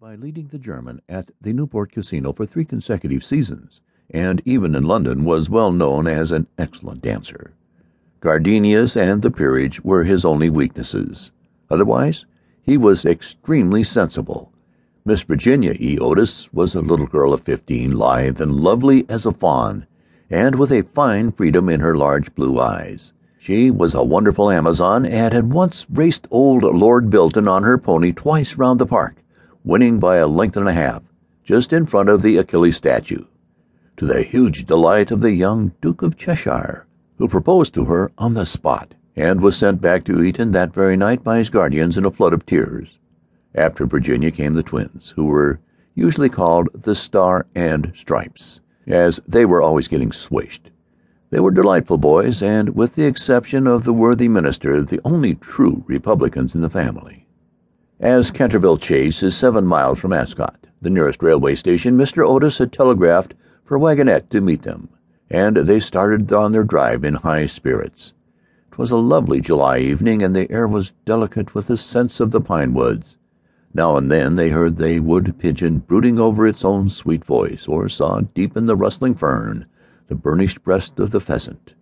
by leading the German at the Newport Casino for three consecutive seasons, and even in London was well known as an excellent dancer. Gardenias and the peerage were his only weaknesses. Otherwise, he was extremely sensible. Miss Virginia E. Otis was a little girl of fifteen, lithe and lovely as a fawn, and with a fine freedom in her large blue eyes. She was a wonderful Amazon and had once raced old Lord Bilton on her pony twice round the park winning by a length and a half, just in front of the Achilles statue, to the huge delight of the young Duke of Cheshire, who proposed to her on the spot, and was sent back to Eton that very night by his guardians in a flood of tears. After Virginia came the twins, who were usually called the Star and Stripes, as they were always getting swished. They were delightful boys, and, with the exception of the worthy minister, the only true Republicans in the family. As Canterville Chase is seven miles from Ascot, the nearest railway station, Mr. Otis had telegraphed for a wagonette to meet them, and they started on their drive in high spirits. It was a lovely July evening, and the air was delicate with the scents of the pine woods. Now and then they heard the wood pigeon brooding over its own sweet voice, or saw deep in the rustling fern the burnished breast of the pheasant.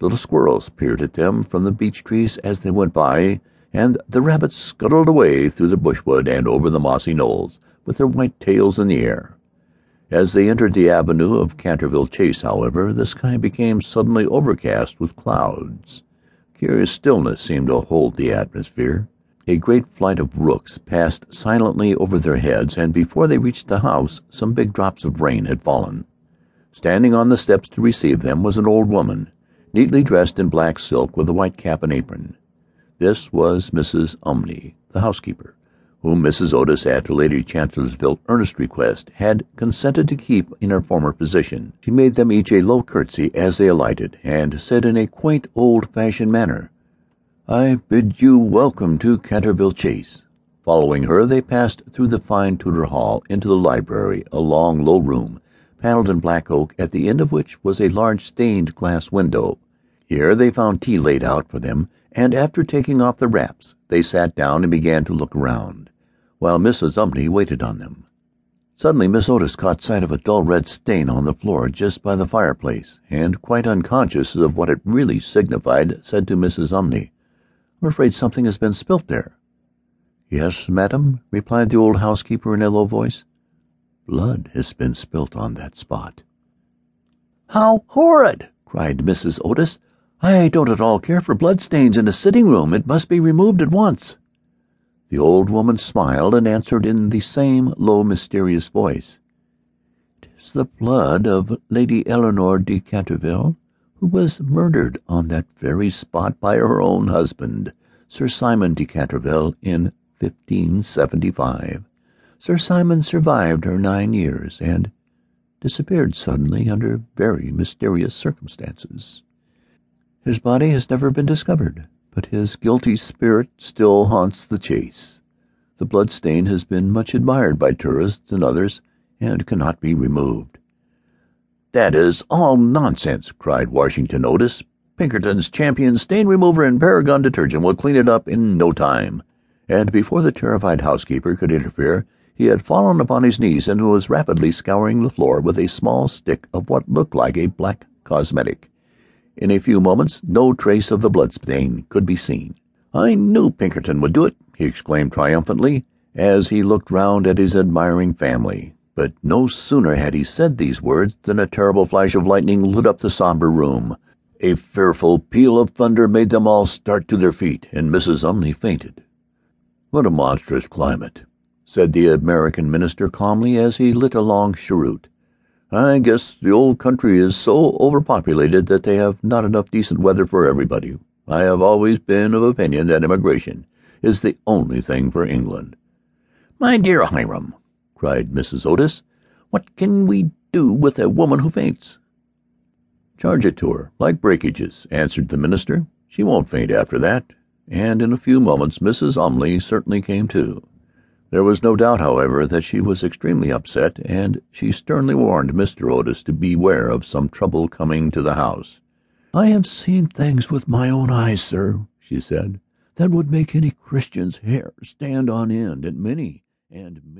Little squirrels peered at them from the beech trees as they went by, and the rabbits scuttled away through the bushwood and over the mossy knolls, with their white tails in the air. As they entered the avenue of Canterville Chase, however, the sky became suddenly overcast with clouds. Curious stillness seemed to hold the atmosphere. A great flight of rooks passed silently over their heads, and before they reached the house, some big drops of rain had fallen. Standing on the steps to receive them was an old woman, neatly dressed in black silk with a white cap and apron. This was Mrs. Umney, the housekeeper, whom Mrs. Otis, at Lady Canterville's earnest request, had consented to keep in her former position. She made them each a low curtsy as they alighted, and said in a quaint, old-fashioned manner, I bid you welcome to Canterville Chase. Following her, they passed through the fine Tudor hall into the library, a long, low room, panelled in black oak, at the end of which was a large stained glass window. Here they found tea laid out for them, and after taking off the wraps, they sat down and began to look around, while Mrs. Umney waited on them. Suddenly Miss Otis caught sight of a dull red stain on the floor just by the fireplace, and, quite unconscious of what it really signified, said to Mrs. Umney, I'm afraid something has been spilt there. Yes, madam, replied the old housekeeper in a low voice. Blood has been spilt on that spot. How horrid! cried Mrs. Otis. I don't at all care for bloodstains in a sitting room. It must be removed at once. The old woman smiled and answered in the same low, mysterious voice. It is the blood of Lady Eleanor de Canterville, who was murdered on that very spot by her own husband, Sir Simon de Canterville, in 1575. Sir Simon survived her nine years and disappeared suddenly under very mysterious circumstances. His body has never been discovered, but his guilty spirit still haunts the chase. The blood stain has been much admired by tourists and others, and cannot be removed. That is all nonsense, cried Washington Otis. Pinkerton's champion stain remover and Paragon detergent will clean it up in no time. And before the terrified housekeeper could interfere, he had fallen upon his knees and was rapidly scouring the floor with a small stick of what looked like a black cosmetic. In a few moments no trace of the bloodstain could be seen. I knew Pinkerton would do it, he exclaimed triumphantly, as he looked round at his admiring family. But no sooner had he said these words than a terrible flash of lightning lit up the sombre room. A fearful peal of thunder made them all start to their feet, and Mrs. Umney fainted. What a monstrous climate, said the American minister calmly as he lit a long cheroot. I guess the old country is so overpopulated that they have not enough decent weather for everybody. I have always been of opinion that immigration is the only thing for England. My dear Hiram, cried Mrs. Otis, what can we do with a woman who faints? Charge it to her, like breakages, answered the minister. She won't faint after that. And in a few moments Mrs. Umney certainly came to. There was no doubt, however, that she was extremely upset, and she sternly warned Mr. Otis to beware of some trouble coming to the house. I have seen things with my own eyes, sir, she said, that would make any Christian's hair stand on end, and many, and many